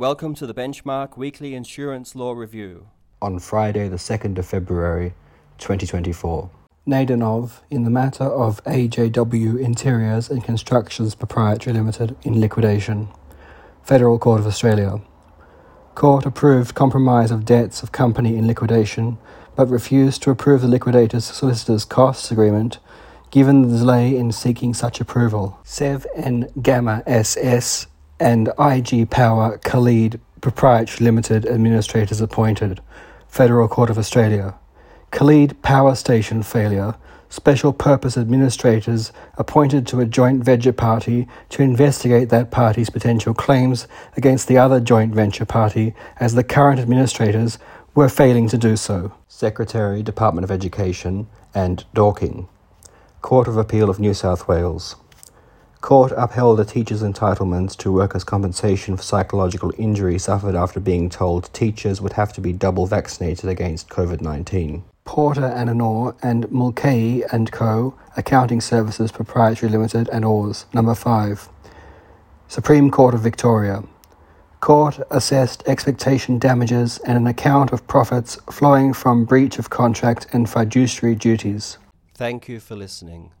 Welcome to the Benchmark Weekly Insurance Law Review. On Friday, the 2nd of February, 2024. Nadenov in the matter of AJW Interiors and Constructions Proprietary Limited in liquidation. Federal Court of Australia. Court approved compromise of debts of company in liquidation, but refused to approve the liquidator's solicitor's costs agreement, given the delay in seeking such approval. Sev and Gamma SS and IG Power Callide Proprietary Limited administrators appointed. Federal Court of Australia. Callide Power Station failure. Special purpose administrators appointed to a joint venture party to investigate that party's potential claims against the other joint venture party as the current administrators were failing to do so. Secretary, Department of Education, and Dorking. Court of Appeal of New South Wales. Court upheld a teacher's entitlement to workers' compensation for psychological injury suffered after being told teachers would have to be double vaccinated against COVID 19. Porter and Anor and Mulcahy and Co. Accounting Services Proprietary Limited and Oars. Number 5. Supreme Court of Victoria. Court assessed expectation damages and an account of profits flowing from breach of contract and fiduciary duties. Thank you for listening.